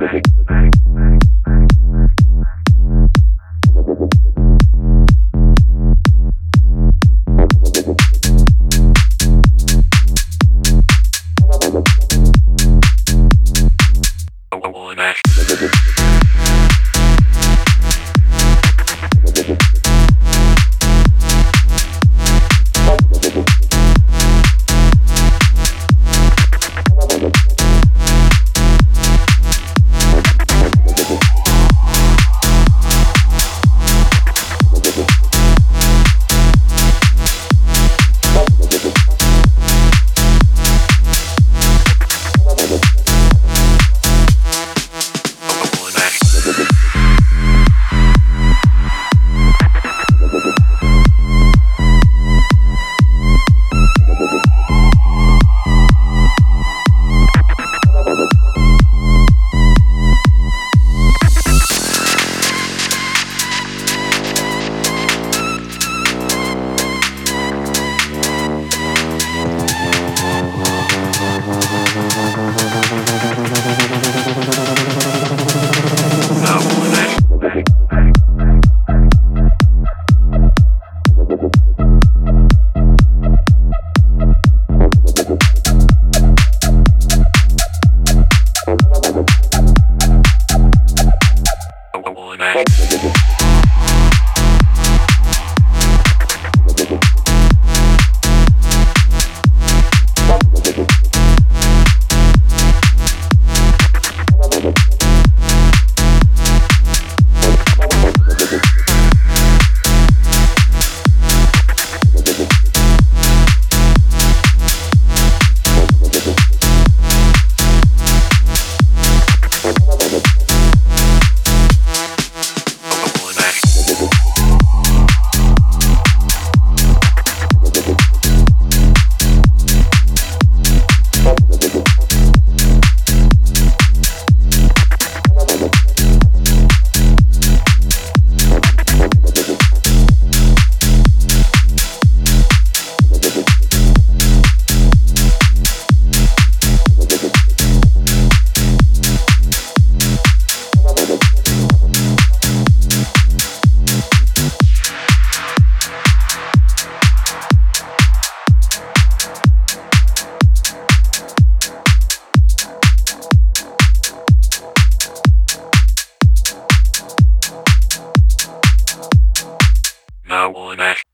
On Bye. Ash.